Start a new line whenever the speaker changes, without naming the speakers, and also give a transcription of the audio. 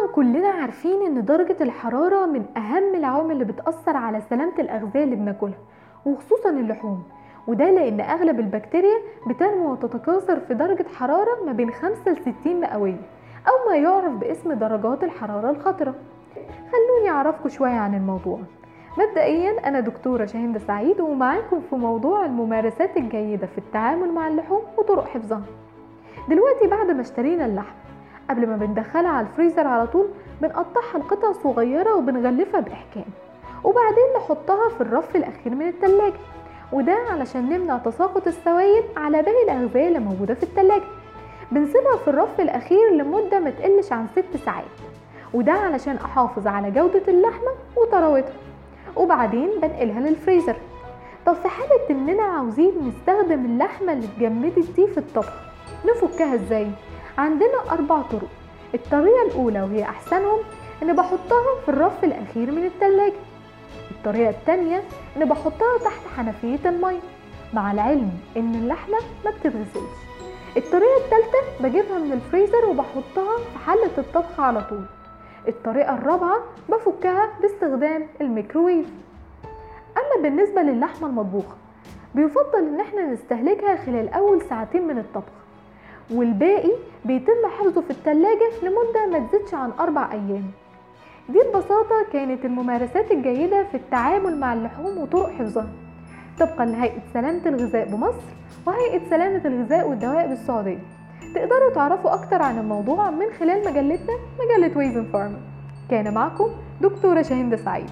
طبعا كلنا عارفين إن درجة الحرارة من أهم العوامل اللي بتأثر على سلامة الأغذية اللي بناكلها وخصوصا اللحوم. وده لأن أغلب البكتيريا بتنمو وتتكاثر في درجة حرارة ما بين 5 ل 60 مئوية أو ما يعرف باسم درجات الحرارة الخطرة خلوني أعرفكم شوية عن الموضوع. مبدئيا أنا دكتورة شاهندة سعيد ومعاكم في موضوع الممارسات الجيدة في التعامل مع اللحوم وطرق حفظها. دلوقتي بعد ما اشترينا اللحم قبل ما بندخلها على الفريزر على طول بنقطعها لقطع صغيرة وبنغلفها بإحكام. وبعدين نحطها في الرف الأخير من التلاجة. وده علشان نمنع تساقط السوائل على باقي الأغذية اللي موجودة في التلاجة. بنسيبها في الرف الأخير لمدة ما تقلش عن ست ساعات. وده علشان أحافظ على جودة اللحمة وطراوتها. وبعدين بنقلها للفريزر. طب في حالة إننا عاوزين نستخدم اللحمة اللي اتجمدت دي في الطبخ نفكها إزاي؟ عندنا أربع طرق. الطريقة الأولى وهي أحسنهم إن بحطها في الرف الأخير من التلاجة. الطريقة التانية إن بحطها تحت حنفية المية مع العلم إن اللحمة ما بتتغسلش. الطريقة التالتة بجيبها من الفريزر وبحطها في حلة الطبخ على طول. الطريقة الرابعة بفكها باستخدام الميكروويف. أما بالنسبة للحمة المطبوخة بيفضل إن إحنا نستهلكها خلال أول ساعتين من الطبخ. والباقي بيتم حفظه في التلاجة لمدة ما تزيدش عن أربع أيام. دي ببساطة كانت الممارسات الجيدة في التعامل مع اللحوم وطرق حفظها. طبقا لهيئة سلامة الغذاء بمصر وهيئة سلامة الغذاء والدواء بالسعودية. تقدروا تعرفوا أكتر عن الموضوع من خلال مجلتنا مجلة ويزن فارما كان معكم دكتورة شاهندة سعيد.